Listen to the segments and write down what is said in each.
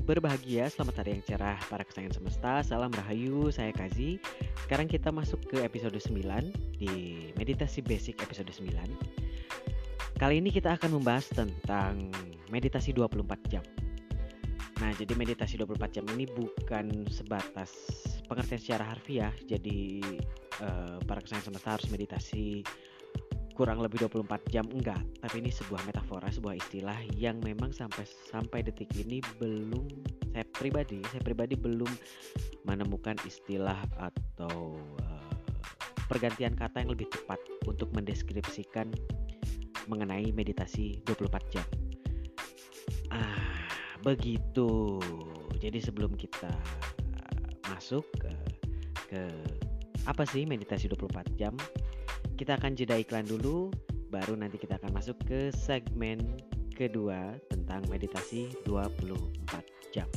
Berbahagia, selamat hari yang cerah para kesayangan semesta. Salam rahayu, saya Kazi. Sekarang kita masuk ke episode 9 di Meditasi Basic episode 9. Kali ini kita akan membahas tentang meditasi 24 jam. Nah, jadi meditasi 24 jam ini bukan sebatas pengertian secara harfiah. Jadi uh, para kesayangan semesta harus meditasi kurang lebih 24 jam enggak. Tapi ini sebuah metafora sebuah istilah yang memang sampai sampai detik ini belum saya pribadi saya pribadi belum menemukan istilah atau uh, pergantian kata yang lebih tepat untuk mendeskripsikan mengenai meditasi 24 jam. Ah begitu. Jadi sebelum kita masuk ke, ke apa sih meditasi 24 jam kita akan jeda iklan dulu, baru nanti kita akan masuk ke segmen kedua tentang meditasi 24 jam.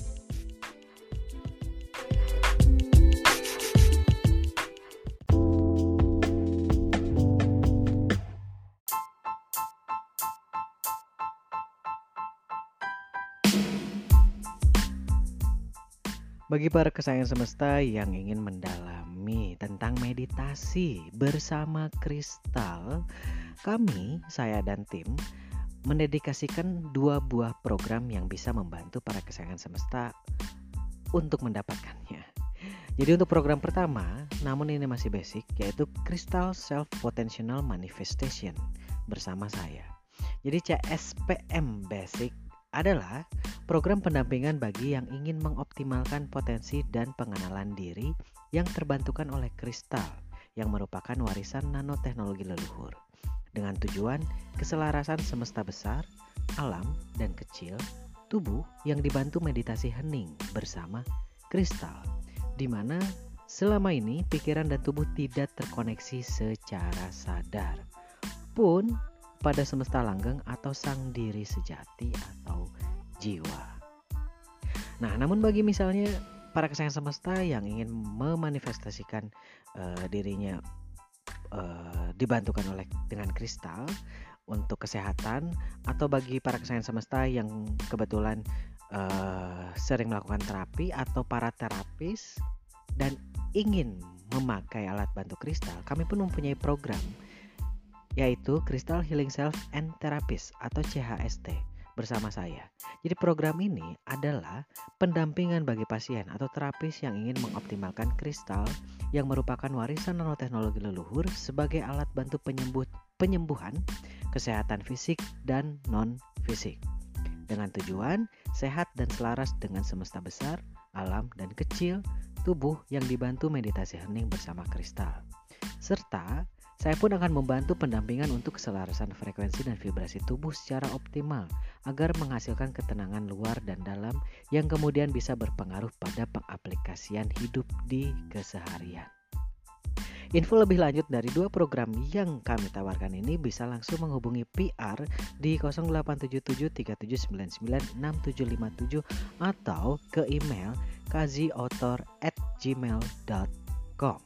Bagi para kesayangan semesta yang ingin mendalam tentang meditasi bersama Kristal, kami, saya dan tim, mendedikasikan dua buah program yang bisa membantu para kesayangan semesta untuk mendapatkannya. Jadi untuk program pertama, namun ini masih basic, yaitu Crystal Self Potential Manifestation bersama saya. Jadi CSPM Basic adalah program pendampingan bagi yang ingin mengoptimalkan potensi dan pengenalan diri yang terbantukan oleh kristal yang merupakan warisan nanoteknologi leluhur dengan tujuan keselarasan semesta besar, alam, dan kecil, tubuh yang dibantu meditasi hening bersama kristal, di mana selama ini pikiran dan tubuh tidak terkoneksi secara sadar, pun pada semesta langgeng atau sang diri sejati atau jiwa. Nah, namun bagi misalnya para kesayangan semesta yang ingin memanifestasikan uh, dirinya uh, dibantukan oleh dengan kristal untuk kesehatan atau bagi para kesayangan semesta yang kebetulan uh, sering melakukan terapi atau para terapis dan ingin memakai alat bantu kristal, kami pun mempunyai program yaitu Crystal Healing Self and Therapist atau CHST bersama saya. Jadi program ini adalah pendampingan bagi pasien atau terapis yang ingin mengoptimalkan kristal yang merupakan warisan nanoteknologi leluhur sebagai alat bantu penyembuh, penyembuhan kesehatan fisik dan non-fisik. Dengan tujuan sehat dan selaras dengan semesta besar, alam dan kecil, tubuh yang dibantu meditasi hening bersama kristal. Serta saya pun akan membantu pendampingan untuk keselarasan frekuensi dan vibrasi tubuh secara optimal agar menghasilkan ketenangan luar dan dalam yang kemudian bisa berpengaruh pada pengaplikasian hidup di keseharian. Info lebih lanjut dari dua program yang kami tawarkan ini bisa langsung menghubungi PR di 087737996757 atau ke email kaziotor@gmail.com.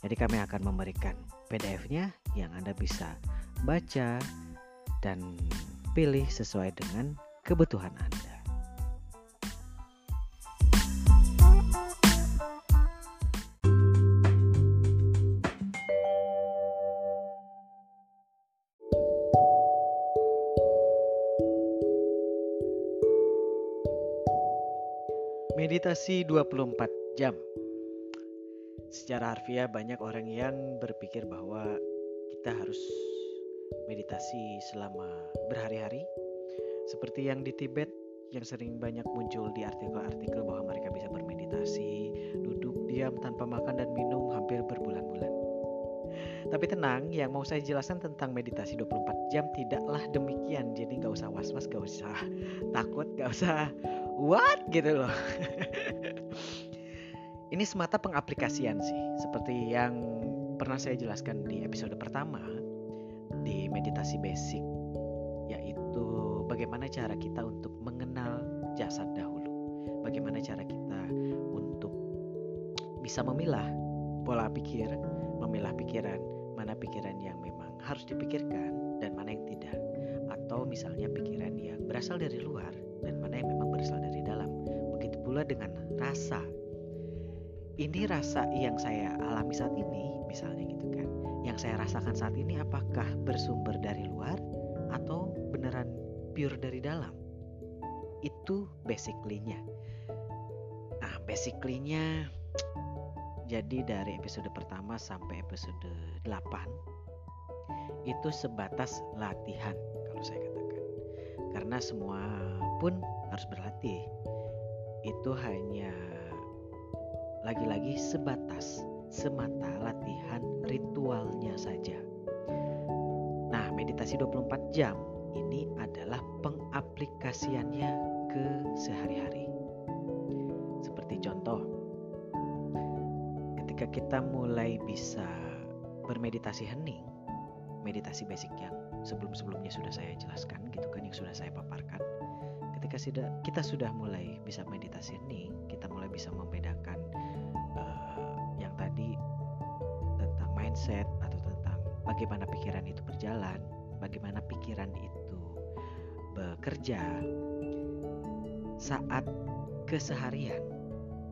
Jadi kami akan memberikan PDF-nya yang Anda bisa baca dan pilih sesuai dengan kebutuhan Anda. Meditasi 24 jam secara harfiah banyak orang yang berpikir bahwa kita harus meditasi selama berhari-hari seperti yang di Tibet yang sering banyak muncul di artikel-artikel bahwa mereka bisa bermeditasi, duduk diam tanpa makan dan minum hampir berbulan-bulan. Tapi tenang, yang mau saya jelaskan tentang meditasi 24 jam tidaklah demikian. Jadi nggak usah was-was, nggak usah takut, nggak usah what gitu loh. Ini semata pengaplikasian sih, seperti yang pernah saya jelaskan di episode pertama di meditasi basic, yaitu bagaimana cara kita untuk mengenal jasad dahulu, bagaimana cara kita untuk bisa memilah pola pikir, memilah pikiran, mana pikiran yang memang harus dipikirkan dan mana yang tidak, atau misalnya pikiran yang berasal dari luar dan mana yang memang berasal dari dalam. Begitu pula dengan rasa. Ini rasa yang saya alami saat ini, misalnya gitu kan. Yang saya rasakan saat ini apakah bersumber dari luar atau beneran pure dari dalam? Itu basically-nya. Nah, basically-nya jadi dari episode pertama sampai episode 8 itu sebatas latihan kalau saya katakan. Karena semua pun harus berlatih. Itu hanya lagi-lagi sebatas semata latihan ritualnya saja. Nah, meditasi 24 jam ini adalah pengaplikasiannya ke sehari-hari. Seperti contoh, ketika kita mulai bisa bermeditasi hening, meditasi basic yang sebelum-sebelumnya sudah saya jelaskan gitu kan yang sudah saya paparkan ketika kita sudah mulai bisa meditasi ini kita mulai bisa membedakan uh, yang tadi tentang mindset atau tentang bagaimana pikiran itu berjalan bagaimana pikiran itu bekerja saat keseharian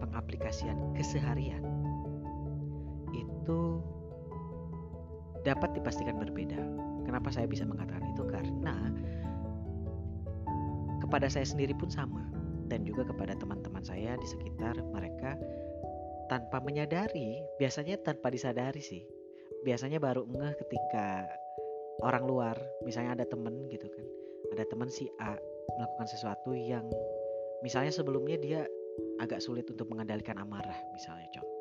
pengaplikasian keseharian itu dapat dipastikan berbeda. Kenapa saya bisa mengatakan itu? Karena kepada saya sendiri pun sama dan juga kepada teman-teman saya di sekitar mereka tanpa menyadari, biasanya tanpa disadari sih. Biasanya baru ngeh ketika orang luar, misalnya ada temen gitu kan. Ada teman si A melakukan sesuatu yang misalnya sebelumnya dia agak sulit untuk mengendalikan amarah misalnya contoh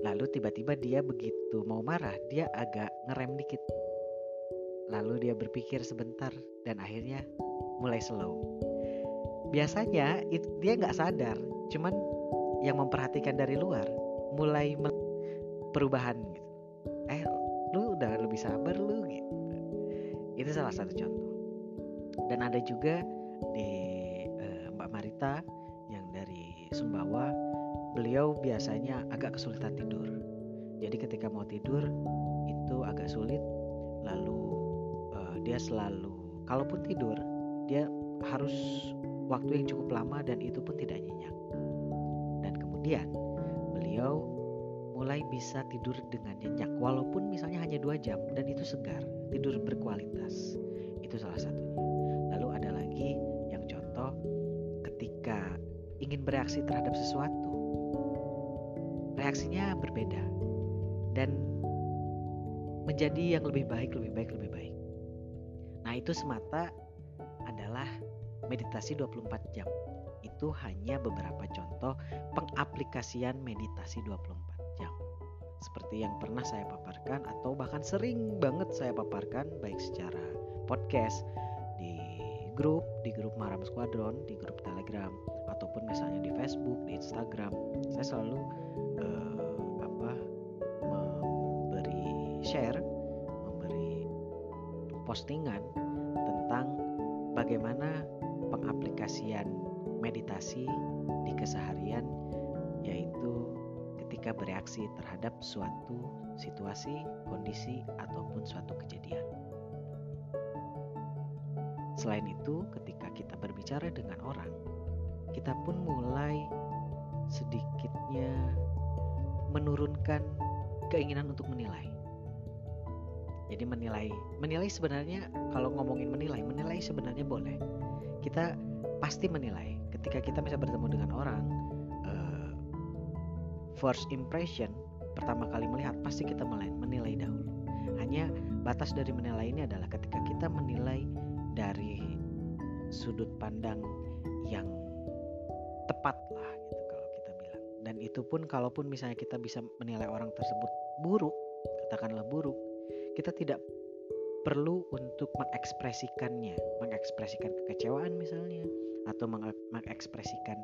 Lalu tiba-tiba dia begitu mau marah, dia agak ngerem dikit. Lalu dia berpikir sebentar dan akhirnya mulai slow. Biasanya itu dia nggak sadar, cuman yang memperhatikan dari luar mulai perubahan gitu. Eh, lu udah lebih sabar lu gitu. Itu salah satu contoh. Dan ada juga di uh, Mbak Marita yang dari Sumbawa beliau biasanya agak kesulitan tidur. Jadi ketika mau tidur itu agak sulit. Lalu uh, dia selalu, kalaupun tidur, dia harus waktu yang cukup lama dan itu pun tidak nyenyak. Kemudian beliau mulai bisa tidur dengan nyenyak walaupun misalnya hanya dua jam dan itu segar tidur berkualitas itu salah satunya lalu ada lagi yang contoh ketika ingin bereaksi terhadap sesuatu reaksinya berbeda dan menjadi yang lebih baik, lebih baik, lebih baik. Nah, itu semata adalah meditasi 24 jam. Itu hanya beberapa contoh pengaplikasian meditasi 24 jam. Seperti yang pernah saya paparkan atau bahkan sering banget saya paparkan baik secara podcast di grup, di grup Maram Squadron, di grup Telegram ataupun misalnya di Facebook, di Instagram. Saya selalu share, memberi postingan tentang bagaimana pengaplikasian meditasi di keseharian yaitu ketika bereaksi terhadap suatu situasi, kondisi ataupun suatu kejadian. Selain itu, ketika kita berbicara dengan orang, kita pun mulai sedikitnya menurunkan keinginan untuk menilai. Jadi menilai, menilai sebenarnya kalau ngomongin menilai, menilai sebenarnya boleh. Kita pasti menilai. Ketika kita bisa bertemu dengan orang, uh, first impression pertama kali melihat pasti kita menilai, dahulu. Hanya batas dari menilai ini adalah ketika kita menilai dari sudut pandang yang tepat lah gitu kalau kita bilang. Dan itu pun kalaupun misalnya kita bisa menilai orang tersebut buruk, katakanlah buruk, kita tidak perlu untuk mengekspresikannya, mengekspresikan kekecewaan misalnya, atau mengekspresikan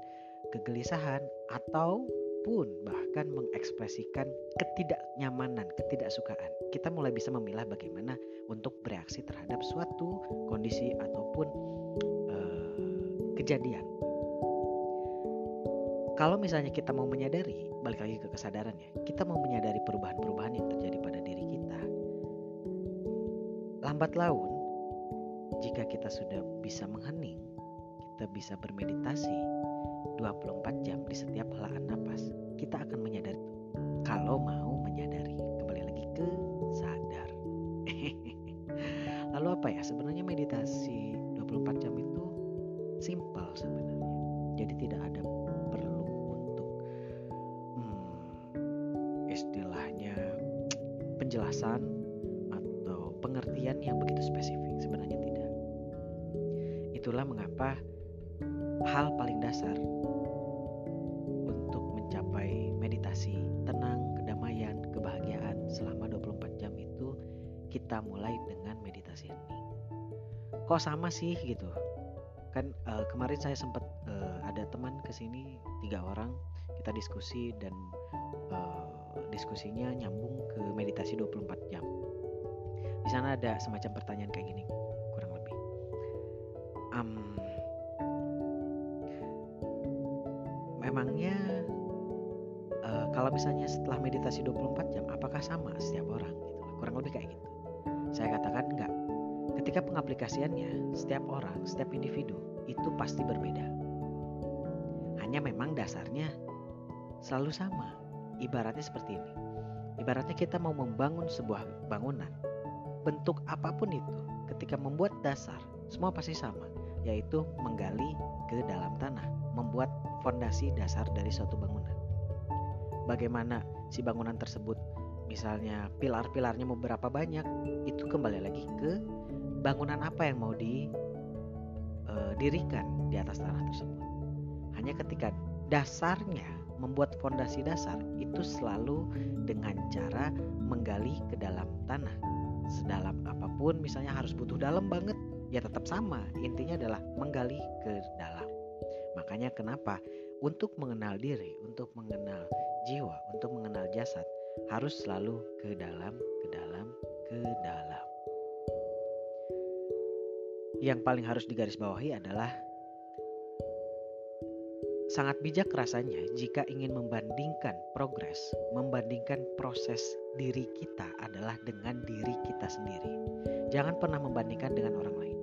kegelisahan, ataupun bahkan mengekspresikan ketidaknyamanan, ketidaksukaan. Kita mulai bisa memilah bagaimana untuk bereaksi terhadap suatu kondisi ataupun uh, kejadian. Kalau misalnya kita mau menyadari, balik lagi ke kesadarannya, kita mau menyadari perubahan-perubahan yang terjadi pada diri kita lambat laun jika kita sudah bisa menghening kita bisa bermeditasi 24 jam di setiap helaan nafas, kita akan menyadari. Kalau mau menyadari, kembali lagi ke sadar. Lalu apa ya? Sebenarnya meditasi 24 jam itu simpel sebenarnya. Jadi tidak ada Kok sama sih gitu? Kan uh, kemarin saya sempat uh, ada teman ke sini tiga orang kita diskusi dan uh, diskusinya nyambung ke meditasi 24 jam. Di sana ada semacam pertanyaan kayak gini kurang lebih. Um, memangnya uh, kalau misalnya setelah meditasi 24 jam apakah sama setiap orang gitu kurang lebih kayak gitu saya katakan ketika pengaplikasiannya setiap orang setiap individu itu pasti berbeda. Hanya memang dasarnya selalu sama. Ibaratnya seperti ini. Ibaratnya kita mau membangun sebuah bangunan bentuk apa pun itu ketika membuat dasar semua pasti sama yaitu menggali ke dalam tanah membuat fondasi dasar dari suatu bangunan. Bagaimana si bangunan tersebut, misalnya pilar-pilarnya mau berapa banyak, itu kembali lagi ke bangunan apa yang mau didirikan e, di atas tanah tersebut. Hanya ketika dasarnya membuat fondasi dasar itu selalu dengan cara menggali ke dalam tanah. Sedalam apa pun misalnya harus butuh dalam banget, ya tetap sama. Intinya adalah menggali ke dalam. Makanya kenapa untuk mengenal diri, untuk mengenal jiwa, untuk mengenal jasad harus selalu ke dalam, ke dalam, ke dalam. Yang paling harus digarisbawahi adalah sangat bijak rasanya jika ingin membandingkan progres, membandingkan proses diri kita adalah dengan diri kita sendiri. Jangan pernah membandingkan dengan orang lain.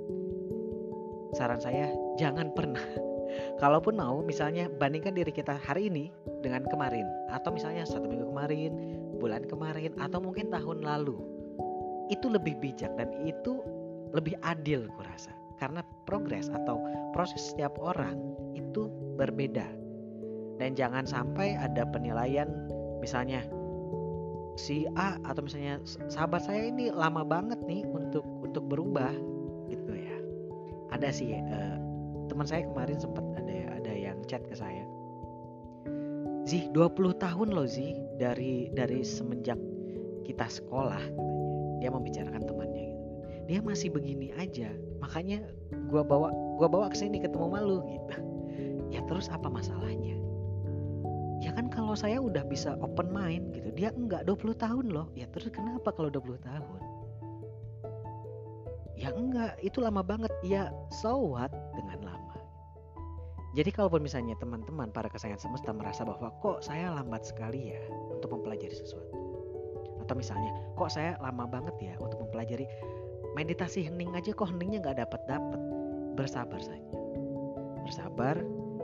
Saran saya, jangan pernah Kalaupun mau misalnya bandingkan diri kita hari ini dengan kemarin atau misalnya satu minggu kemarin, bulan kemarin atau mungkin tahun lalu. Itu lebih bijak dan itu lebih adil kurasa. Karena progres atau proses setiap orang itu berbeda. Dan jangan sampai ada penilaian misalnya si A atau misalnya sahabat saya ini lama banget nih untuk untuk berubah gitu ya. Ada sih uh, teman saya kemarin sempat ada ada yang chat ke saya Zih 20 tahun loh Zih dari dari semenjak kita sekolah dia membicarakan gitu dia masih begini aja makanya gua bawa gua bawa ke sini ketemu malu gitu. Ya terus apa masalahnya? Ya kan kalau saya udah bisa open mind gitu. Dia enggak 20 tahun loh. Ya terus kenapa kalau 20 tahun? Ya enggak itu lama banget. Ya so what? Dengan lama. Jadi kalaupun misalnya teman-teman para kesayangan semesta merasa bahwa kok saya lambat sekali ya untuk mempelajari sesuatu. Atau misalnya kok saya lama banget ya untuk mempelajari meditasi hening aja kok heningnya nggak dapat dapat. Bersabar saja. Bersabar,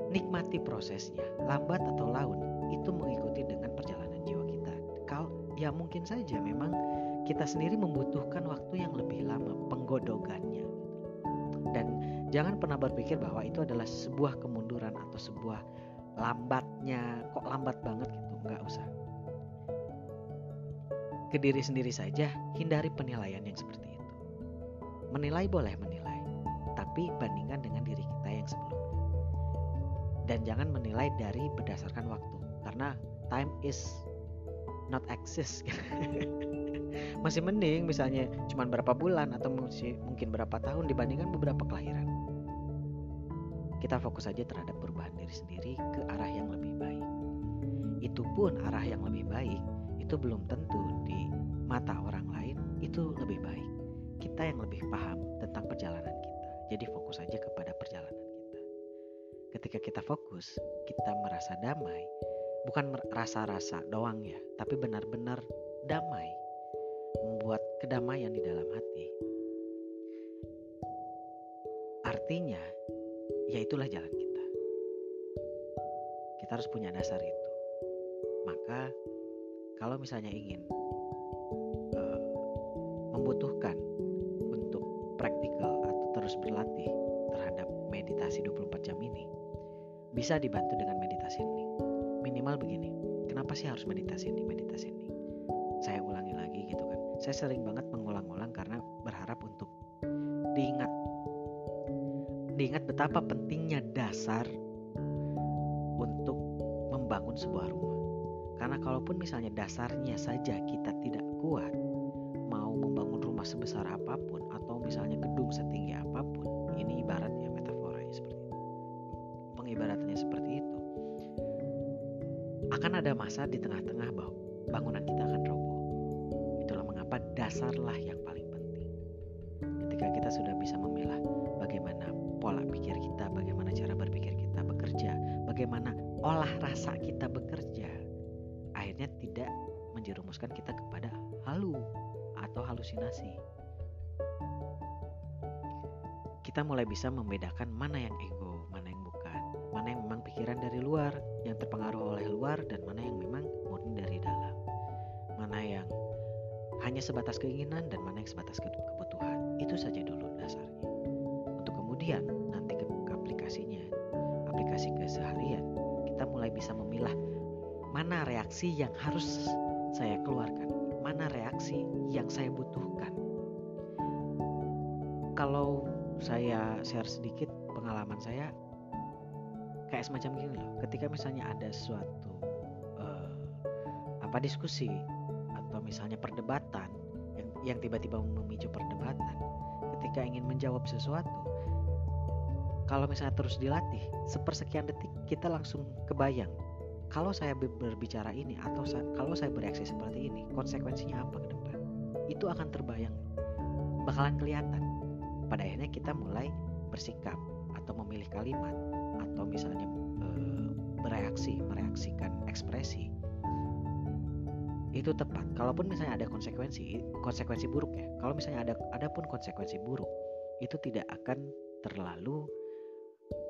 nikmati prosesnya. Lambat atau laun itu mengikuti dengan perjalanan jiwa kita. Kalau ya mungkin saja memang kita sendiri membutuhkan waktu yang lebih lama penggodogannya. Dan jangan pernah berpikir bahwa itu adalah sebuah kemunduran atau sebuah lambatnya kok lambat banget gitu nggak usah ke diri sendiri saja hindari penilaian yang seperti menilai boleh menilai tapi bandingkan dengan diri kita yang sebelumnya dan jangan menilai dari berdasarkan waktu karena time is not exist masih mending misalnya cuma berapa bulan atau mungkin berapa tahun dibandingkan beberapa kelahiran kita fokus saja terhadap perubahan diri sendiri ke arah yang lebih baik. Itu pun arah yang lebih baik itu belum tentu di mata orang lain itu lebih baik. Kita yang lebih paham tentang perjalanan kita. Jadi fokus saja kepada perjalanan kita. Ketika kita fokus, kita merasa damai, bukan rasa-rasa doang ya, tapi benar-benar damai. Membuat kedamaian di dalam hati. Artinya, ya ya itulah jalan kita. Kita harus punya dasar itu. Maka kalau misalnya ingin bisa dibantu dengan meditasi ini. Minimal begini, kenapa sih harus meditasi ini, meditasi ini? Saya ulangi lagi gitu kan. Saya sering banget mengulang-ulang karena berharap untuk diingat diingat betapa pentingnya dasar untuk membangun sebuah rumah. Karena kalaupun misalnya dasarnya saja kita tidak kuat, mau membangun rumah sebesar apa pun atau misalnya gedung setinggi Akan ada masa di tengah-tengah bahwa bangunan kita akan roboh. Itulah mengapa dasarlah yang paling penting. Ketika kita sudah bisa memilah bagaimana pola pikir kita, bagaimana cara berpikir kita bekerja, bagaimana olah rasa kita bekerja, akhirnya tidak menjerumuskan kita kepada halu atau halusinasi. Kita mulai bisa membedakan mana yang ego, mana yang bukan, mana yang memang pikiran dari luar, yang terpengaruh oleh luar, dan mana yang memang murni dari dalam, mana yang hanya sebatas keinginan dan mana yang sebatas kebutuhan. Itu saja dulu dasarnya. Untuk kemudian nanti ke aplikasinya, aplikasi keseharian, kita mulai bisa memilah mana reaksi yang harus saya keluarkan, mana reaksi yang saya butuhkan. Kalau saya share sedikit pengalaman saya, kayak semacam gini loh. Ketika misalnya ada suatu uh, apa diskusi atau misalnya perdebatan yang tiba-tiba memicu perdebatan, ketika ingin menjawab sesuatu, kalau misalnya terus dilatih, sepersekian detik kita langsung kebayang kalau saya berbicara ini atau sa kalau saya bereaksi seperti ini, konsekuensinya apa ke depan? Itu akan terbayang, bakalan kelihatan. Pada akhirnya kita mulai bersikap atau memilih kalimat atau misalnya e, bereaksi, mereaksikan ekspresi. Itu tepat. Kalaupun misalnya ada konsekuensi, konsekuensi buruk ya. Kalau misalnya ada ada pun konsekuensi buruk, itu tidak akan terlalu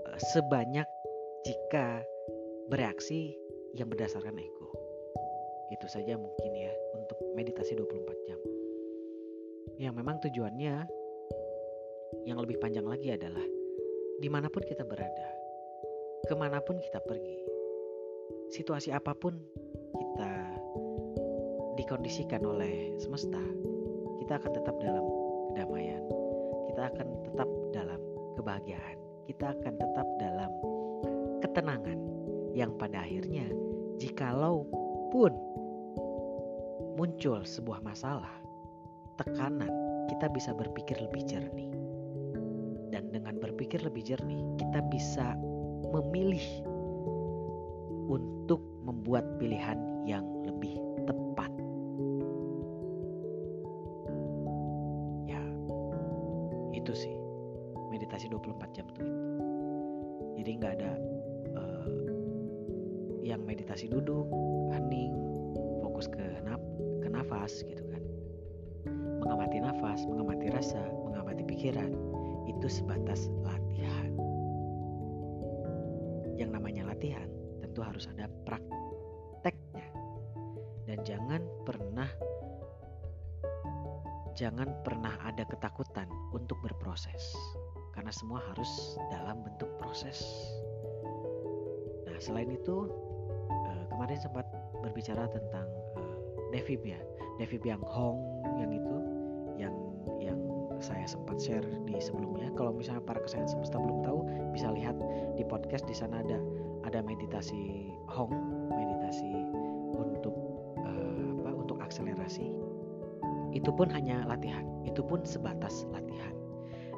e, sebanyak jika bereaksi yang berdasarkan ego. Itu saja mungkin ya untuk meditasi 24 jam. Yang memang tujuannya yang lebih panjang lagi adalah di mana pun kita berada, ke mana pun kita pergi, situasi apa pun kita dikondisikan oleh semesta, kita akan tetap dalam kedamaian, kita akan tetap dalam kebahagiaan, kita akan tetap dalam ketenangan yang pada akhirnya jikalau pun muncul sebuah masalah, tekanan, kita bisa berpikir lebih jernih. Dan dengan berpikir lebih jernih, kita bisa memilih untuk membuat pilihan yang lebih tepat. Ya, itu sih meditasi 24 jam tuh itu. Jadi nggak ada yang meditasi duduk, hening, fokus ke naf ke nafas gitu kan. Mengamati nafas, mengamati rasa, mengamati pikiran, itu sebatas latihan. Latihan tentu harus ada prakteknya. Dan jangan pernah jangan pernah ada ketakutan untuk berproses. Karena semua harus dalam bentuk proses. Nah, selain itu, kemarin sempat berbicara tentang uh, Devi ya Devi Biang Hong yang itu yang yang saya sempat share di sebelumnya kalau misalnya para kesayangan semesta belum tahu bisa lihat di podcast di sana ada ada meditasi Hong meditasi untuk uh, apa untuk akselerasi itu pun hanya latihan itu pun sebatas latihan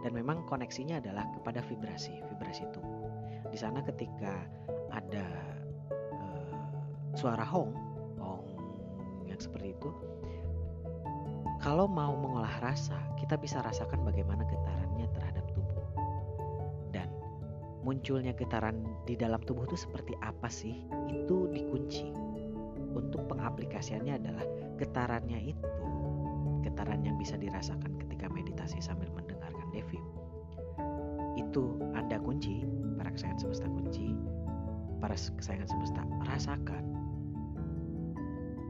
dan memang koneksinya adalah kepada vibrasi vibrasi tubuh di sana ketika ada suara hong, hong yang seperti itu. Kalau mau mengolah rasa, kita bisa rasakan bagaimana getarannya terhadap munculnya getaran di dalam tubuh itu seperti apa sih? Itu dikunci. Untuk pengaplikasiannya adalah getarannya itu, getaran yang bisa dirasakan ketika meditasi sambil mendengarkan Devi. begitu Anda kunci, para kesayangan semesta kunci, para kesayangan semesta rasakan.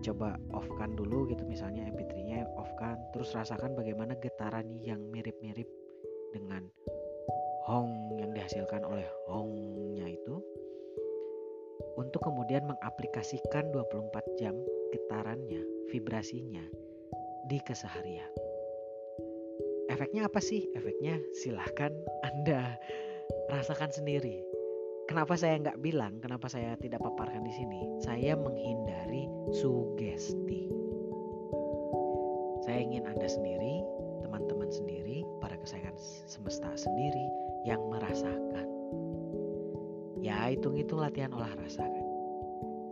Coba off-kan dulu gitu misalnya MP3-nya off-kan, terus rasakan bagaimana getaran yang mirip-mirip dengan hong yang dihasilkan oleh hongnya itu untuk kemudian mengaplikasikan 24 jam getarannya, vibrasinya di keseharian. Efeknya apa sih? Efeknya silahkan Anda rasakan sendiri. Kenapa saya nggak bilang, kenapa saya tidak paparkan di sini? Saya menghindari sugesti. Saya ingin Anda sendiri, Ya, hitung-hitung latihan olah rasa kan.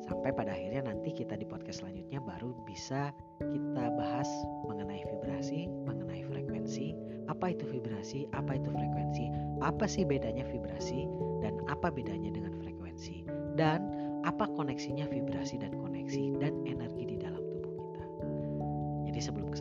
Sampai pada akhirnya nanti kita di podcast selanjutnya baru bisa kita bahas mengenai vibrasi, mengenai frekuensi, apa itu vibrasi, apa itu frekuensi, apa sih bedanya vibrasi? Dan apa bedanya dengan frekuensi? Dan apa koneksinya vibrasi dan koneksi dan energi di dalam tubuh kita. Jadi sebelum ke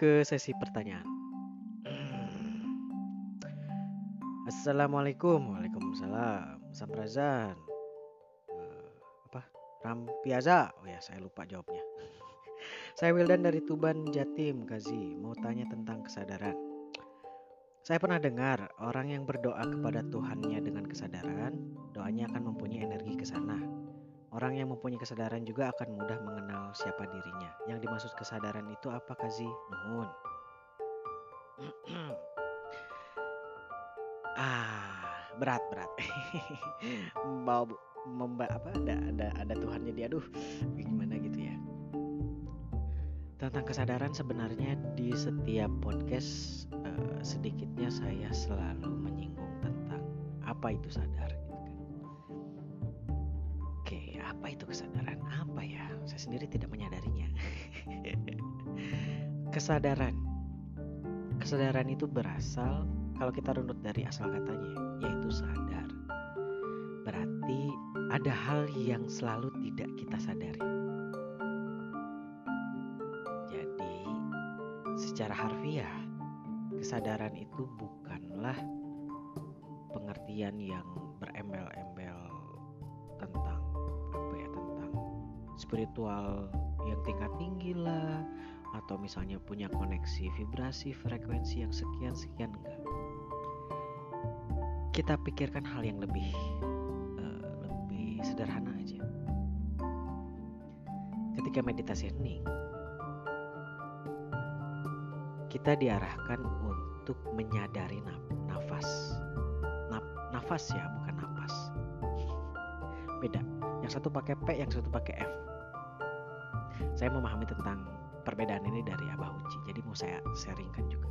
ke sesi pertanyaan. Assalamualaikum, waalaikumsalam, Samrazan, Eh, apa, Rampiaza, oh ya saya lupa jawabnya. saya Wildan dari Tuban, Jatim, Kazi, mau tanya tentang kesadaran. Saya pernah dengar orang yang berdoa kepada Tuhannya dengan kesadaran, doanya akan mempunyai energi ke sana. Orang yang mempunyai kesadaran juga akan mudah mengenal siapa dirinya. Yang dimaksud kesadaran itu apa Kazi? Nuhun. ah, berat berat. Mau memba apa ada ada ada Tuhannya dia aduh gimana gitu ya. Tentang kesadaran sebenarnya di setiap podcast eh, sedikitnya saya selalu menyinggung tentang apa itu sadar itu kesadaran? Apa ya? Saya sendiri tidak menyadarinya. kesadaran. Kesadaran itu berasal kalau kita runut dari asal katanya, yaitu sadar. Berarti ada hal yang selalu tidak kita sadari. Jadi, secara harfiah, kesadaran itu bukanlah pengertian yang spiritual yang tingkat tinggi lah atau misalnya punya koneksi vibrasi frekuensi yang sekian sekian enggak. Kita pikirkan hal yang lebih eh, lebih sederhana aja. Ketika meditasi hening kita diarahkan untuk menyadari naf- nafas. Naf- nafas ya bukan napas. Beda. Yang satu pakai P yang satu pakai F saya memahami tentang perbedaan ini dari Abah Uci. Jadi mau saya sharingkan juga.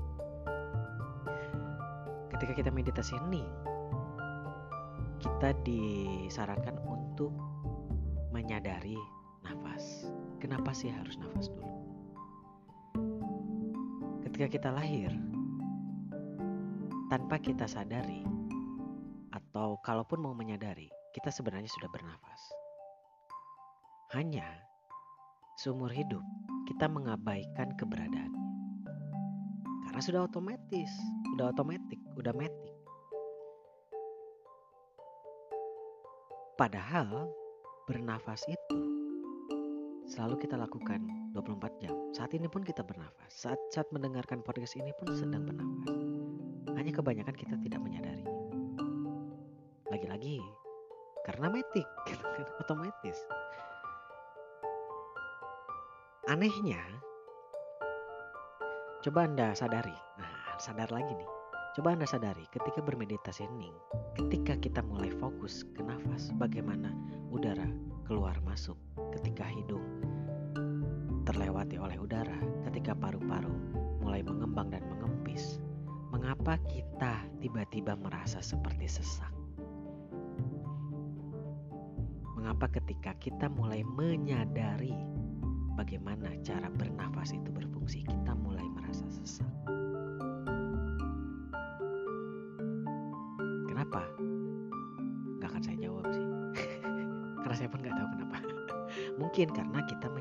Ketika kita meditasi hening kita disarankan untuk menyadari nafas. Kenapa sih harus nafas dulu? Ketika kita lahir tanpa kita sadari atau kalaupun mau menyadari kita sebenarnya sudah bernafas. Hanya seumur hidup kita mengabaikan keberadaan karena sudah otomatis udah otomatis udah metik. Padahal bernafas itu selalu kita lakukan 24 jam. Saat ini pun kita bernafas. Saat saat mendengarkan podcast ini pun sedang bernafas. Hanya kebanyakan kita tidak menyadarinya lagi-lagi karena metik gitu kan, otomatis anehnya coba anda sadari. Nah sadar lagi nih. Coba anda sadari ketika bermeditasi hening ketika kita mulai fokus ke nafas bagaimana udara keluar masuk ketika hidung terlewati oleh udara ketika paru-paru mulai mengembang dan mengempis mengapa kita tiba-tiba merasa seperti sesak? Mengapa ketika kita mulai menyadari bagaimana cara bernafas itu berfungsi, kita mulai merasa sesak. Kenapa? Gak akan saya jawab sih. karena saya pun gak tahu kenapa. Mungkin karena kita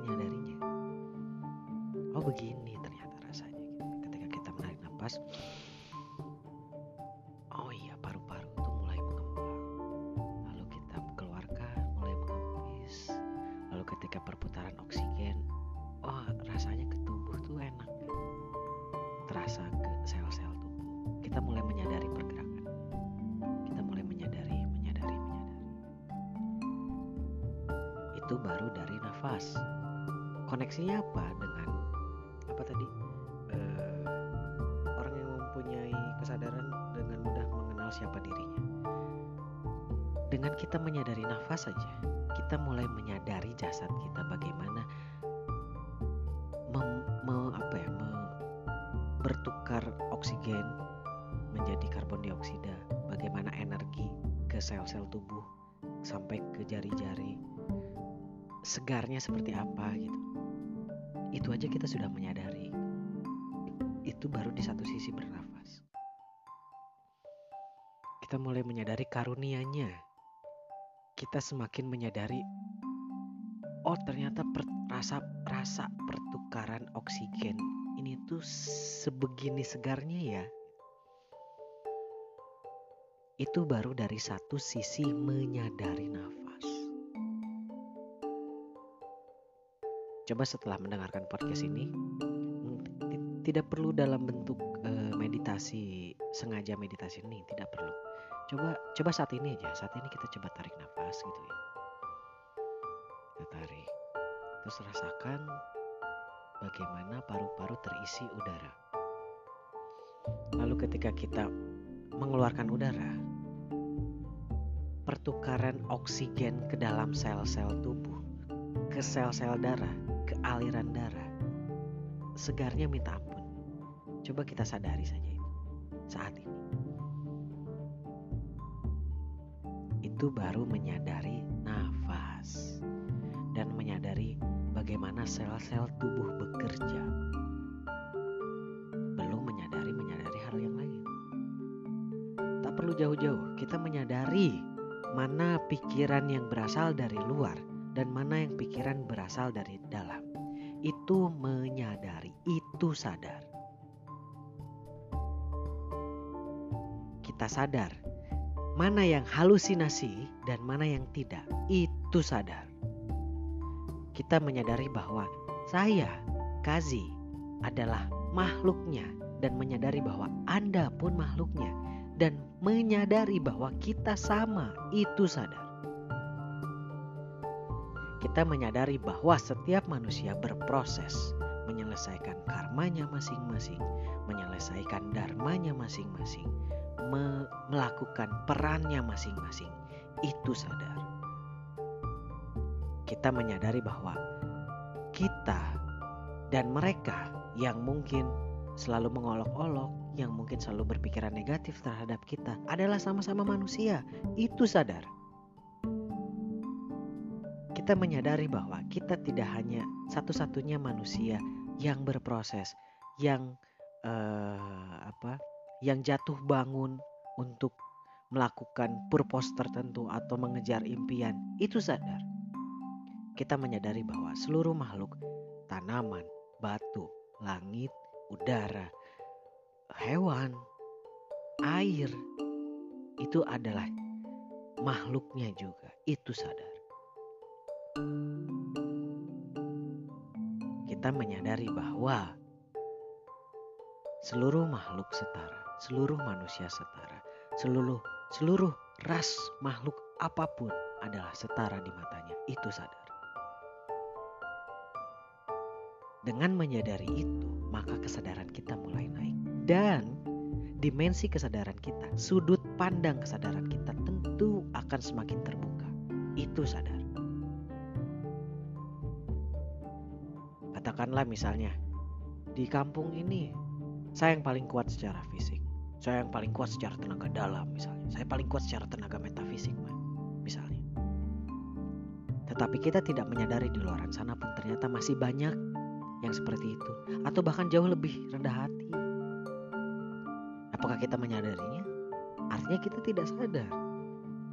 Dengan kita menyadari nafas saja, kita mulai menyadari jasad kita bagaimana mem, me- apa ya, me- bertukar oksigen menjadi karbon dioksida, bagaimana energi ke sel-sel tubuh sampai ke jari-jari, segarnya seperti apa gitu. Itu aja kita sudah menyadari. Itu baru di satu sisi bernafas. Kita mulai menyadari karunianya. Kita semakin menyadari oh ternyata per, rasa rasa pertukaran oksigen ini tuh sebegini segarnya ya. Itu baru dari satu sisi menyadari nafas. Coba setelah mendengarkan podcast ini, mm, ti- tidak perlu dalam bentuk eh, meditasi sengaja meditasi ini, tidak perlu. Coba coba saat ini aja, saat ini kita coba tarik nafas gitu ya. Kita tarik. Terus rasakan bagaimana paru-paru terisi udara. Lalu ketika kita mengeluarkan udara, pertukaran oksigen ke dalam sel-sel tubuh, ke sel-sel darah, ke aliran darah, segarnya minta ampun. Coba kita sadari saja itu saat ini. Itu baru menyadari nafas dan menyadari bagaimana sel-sel tubuh bekerja. Belum menyadari menyadari hal yang lain. Tak perlu jauh-jauh, kita menyadari mana pikiran yang berasal dari luar dan mana yang pikiran berasal dari dalam. Itu menyadari, itu sadar. Kita sadar mana yang halusinasi dan mana yang tidak. Itu sadar. Kita menyadari bahwa saya, Kazi, adalah makhluknya dan menyadari bahwa Anda pun makhluknya dan menyadari bahwa kita sama, itu sadar. Kita menyadari bahwa setiap manusia berproses menyelesaikan karmanya masing-masing, menyelesaikan dharmanya masing-masing, me- melakukan perannya masing-masing. Itu sadar. Kita menyadari bahwa kita dan mereka yang mungkin selalu mengolok-olok, yang mungkin selalu berpikiran negatif terhadap kita adalah sama-sama manusia. Itu sadar. Kita menyadari bahwa kita tidak hanya satu-satunya manusia yang berproses, yang eh, apa, yang jatuh bangun untuk melakukan purpose tertentu atau mengejar impian. Itu sadar. Kita menyadari bahwa seluruh makhluk, tanaman, batu, langit, udara, hewan, air itu adalah makhluknya juga. Itu sadar. Kita menyadari bahwa seluruh makhluk setara, seluruh manusia setara, seluruh seluruh ras makhluk apa pun adalah setara di matanya. Itu sadar. Dengan menyadari itu, maka kesadaran kita mulai naik. Dan dimensi kesadaran kita, sudut pandang kesadaran kita tentu akan semakin terbuka. Itu sadar. Katakanlah misalnya, di kampung ini saya yang paling kuat secara fisik. Saya yang paling kuat secara tenaga dalam misalnya. Saya paling kuat secara tenaga metafisik misalnya. Tetapi kita tidak menyadari di luar sana pun ternyata masih banyak yang seperti itu. Atau bahkan jauh lebih rendah hati. Apakah kita menyadarinya? Artinya kita tidak sadar.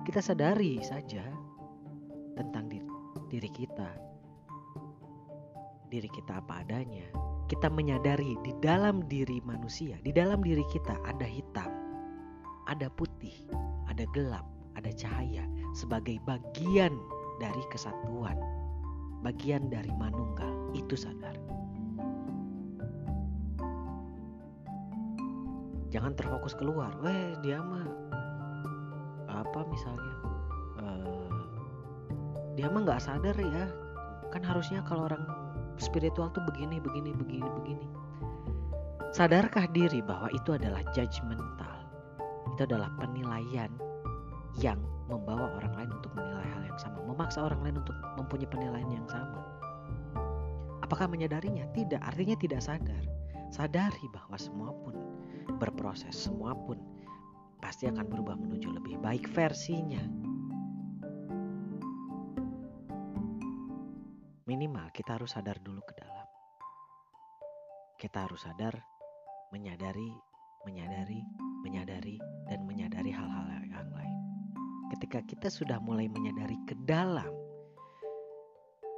Kita sadari saja tentang diri, diri kita. Diri kita apa adanya. Kita menyadari di dalam diri manusia, di dalam diri kita ada hitam, ada putih, ada gelap, ada cahaya sebagai bagian dari kesatuan, bagian dari manunggal. Itu sadar. Jangan terfokus keluar. Weh, dia mah apa misalnya? Uh, dia mah nggak sadar ya. Kan harusnya kalau orang spiritual tuh begini, begini, begini, begini. Sadarkah diri bahwa itu adalah judgmental? Itu adalah penilaian yang membawa orang lain untuk menilai hal yang sama, memaksa orang lain untuk mempunyai penilaian yang sama. Apakah menyadarinya? Tidak, artinya tidak sadar. Sadari bahwa semua pun berproses, semua pun pasti akan berubah menuju lebih baik versinya. Kita harus sadar dulu ke dalam. Kita harus sadar, menyadari, menyadari, menyadari, dan menyadari hal-hal yang lain ketika kita sudah mulai menyadari ke dalam,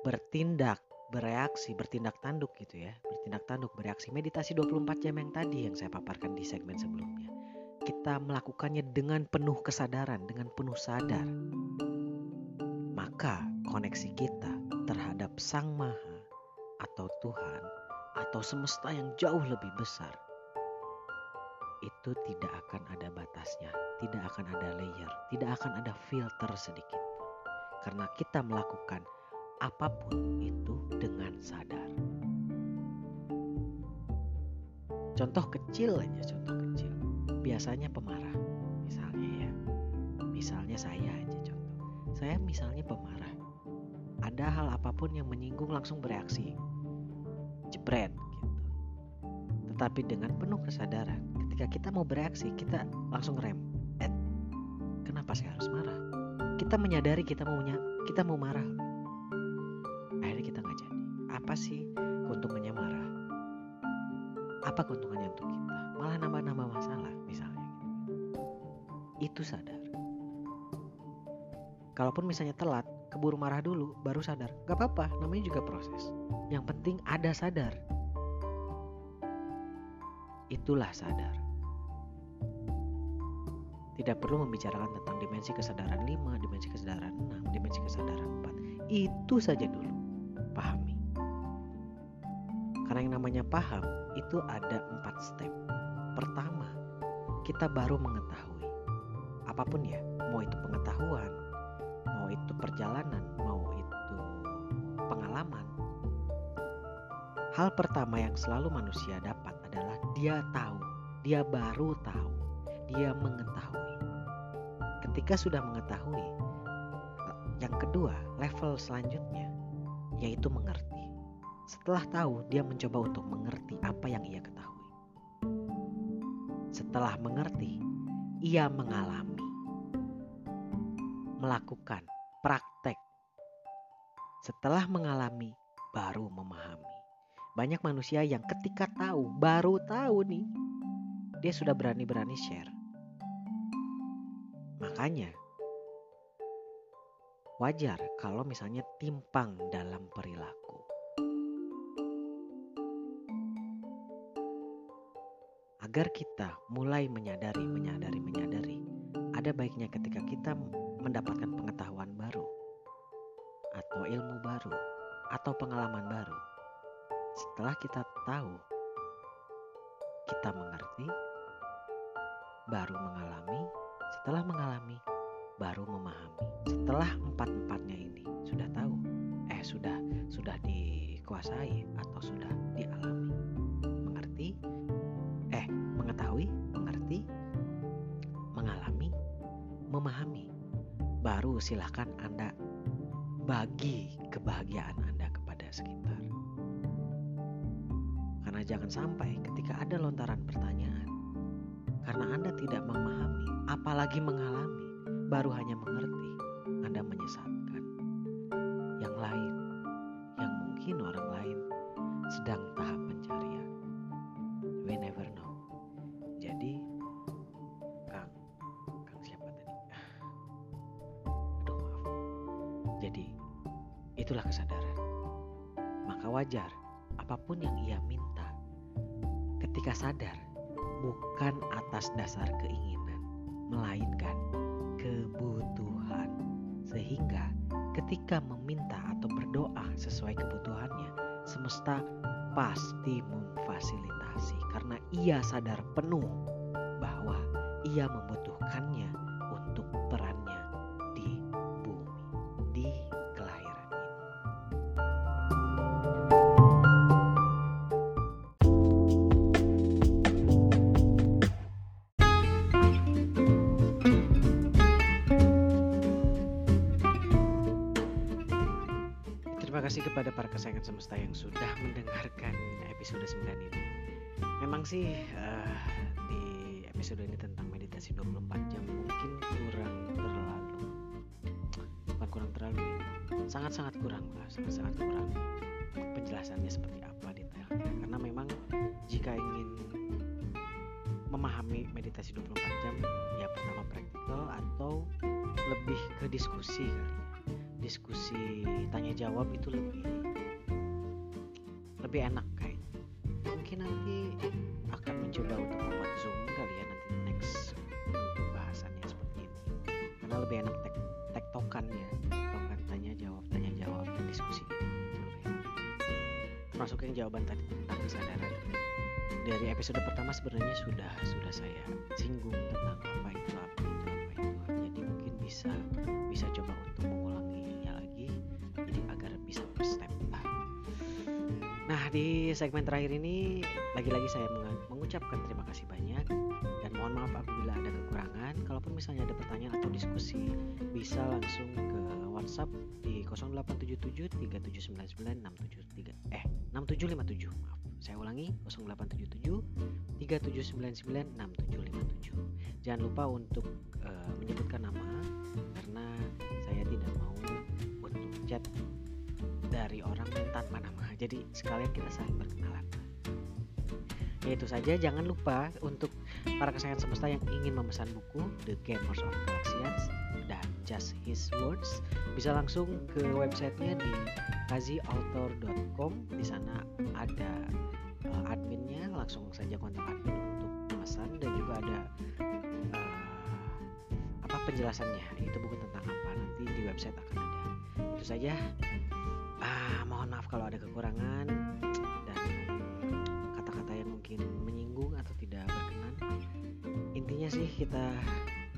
bertindak, bereaksi, bertindak tanduk gitu ya, bertindak tanduk, bereaksi, meditasi 24 jam yang tadi yang saya paparkan di segmen sebelumnya. Kita melakukannya dengan penuh kesadaran, dengan penuh sadar. Maka koneksi kita terhadap Sang Maha atau Tuhan atau semesta yang jauh lebih besar itu tidak akan ada batasnya, tidak akan ada layer, tidak akan ada filter sedikit. Karena kita melakukan apa pun itu dengan sadar. Contoh kecil aja, contoh kecil. Biasanya pemarah, misalnya ya. Misalnya saya aja contoh. Saya misalnya pemarah. Ada hal apa pun yang menyinggung langsung bereaksi. Jebret gitu. Tetapi dengan penuh kesadaran, ketika kita mau bereaksi kita langsung rem. Eh kenapa saya harus marah? Kita menyadari kita mau kita mau marah. Akhirnya kita nggak jadi. Apa sih keuntungannya marah? Apa keuntungannya untuk kita? Malah nambah-nambah masalah misalnya. Itu sadar. Kalaupun misalnya telat keburu marah dulu baru sadar gak apa-apa namanya juga proses yang penting ada sadar itulah sadar tidak perlu membicarakan tentang dimensi kesadaran 5, dimensi kesadaran 6, dimensi kesadaran 4. Itu saja dulu. Pahami. Karena yang namanya paham itu ada empat step. Pertama, kita baru mengetahui. Apa pun ya, mau itu pengetahuan, itu perjalanan, mau itu pengalaman. Hal pertama yang selalu manusia dapat adalah dia tahu, dia baru tahu, dia mengetahui ketika sudah mengetahui, yang kedua, level selanjutnya yaitu mengerti. Setelah tahu, dia mencoba untuk mengerti apa yang ia ketahui. Setelah mengerti, ia mengalami, melakukan praktek. Setelah mengalami, baru memahami. Banyak manusia yang ketika tahu, baru tahu nih, dia sudah berani-berani share Makanya wajar kalau misalnya timpang dalam perilaku. Agar kita mulai menyadari, menyadari, menyadari, ada baiknya ketika kita mendapatkan pengetahuan baru atau ilmu baru atau pengalaman baru. Setelah kita tahu, kita mengerti, baru mengalami, setelah mengalami, baru memahami. Setelah empat-empatnya ini sudah tahu, eh sudah sudah dikuasai atau sudah dialami, mengerti, eh mengetahui, mengerti, mengalami, memahami, baru silahkan anda bagi kebahagiaan anda kepada sekitar. Karena jangan sampai ketika ada lontaran pertanyaan, karena anda tidak memahami apalagi mengalami, baru hanya mengerti, Anda menyesatkan. Pasti memfasilitasi karena ia sadar penuh bahwa ia membutuhkannya kasih kepada para kesayangan semesta yang sudah mendengarkan episode 9 ini. Memang sih eh, di episode ini tentang meditasi 24 jam mungkin kurang terlalu bukan kurang terlalu sangat-sangat kurang lah, sangat-sangat kurang penjelasannya seperti apa detailnya. Karena memang jika ingin memahami meditasi 24 jam ya pertama praktikal atau lebih ke diskusi kali diskusi tanya jawab itu lebih lebih enak kayak. Mungkin nanti akan mencoba untuk membuat zoom kali ya nanti next untuk bahasannya seperti ini. Karena lebih enak tek tektokan ya tektokan tanya jawab tanya jawab dan diskusi itu lebih termasuk yang jawaban tadi tentang kesadaran. Dari episode pertama sebenarnya sudah sudah saya singgung tentang apa itu apa itu apa itu. Jadi mungkin bisa berstep lah nah di segmen terakhir ini lagi-lagi saya mengucapkan terima kasih banyak dan mohon maaf apabila ada kekurangan. Kalaupun misalnya ada pertanyaan atau diskusi bisa langsung ke WhatsApp di 0877 3799 673 eh 6757 maaf. Saya ulangi 0877 3799 6757 jangan lupa untuk eh, menyebutkan nama dari orang tanpa nama jadi sekalian kita saling berkenalan. Ya itu saja. Jangan lupa untuk para kesayangan semesta yang ingin memesan buku The Gamers of Galaxians dan Just His Words bisa langsung ke websitenya di kaziauthor.com di sana ada uh, adminnya. Langsung saja kontak admin untuk pemesan dan juga ada uh, apa penjelasannya. Itu buku tentang apa nanti di website akan ada. Itu saja ah mohon maaf kalau ada kekurangan dan kata-kata yang mungkin menyinggung atau tidak berkenan. Intinya sih kita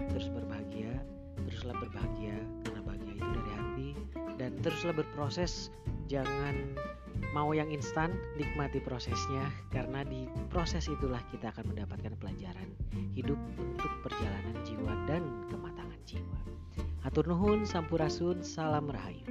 terus berbahagia teruslah berbahagia karena bahagia itu dari hati dan teruslah berproses. Jangan mau yang instan nikmati prosesnya karena di proses itulah kita akan mendapatkan pelajaran hidup untuk perjalanan jiwa dan kematangan jiwa. Hatur nuhun, sampurasun, salam rahayu.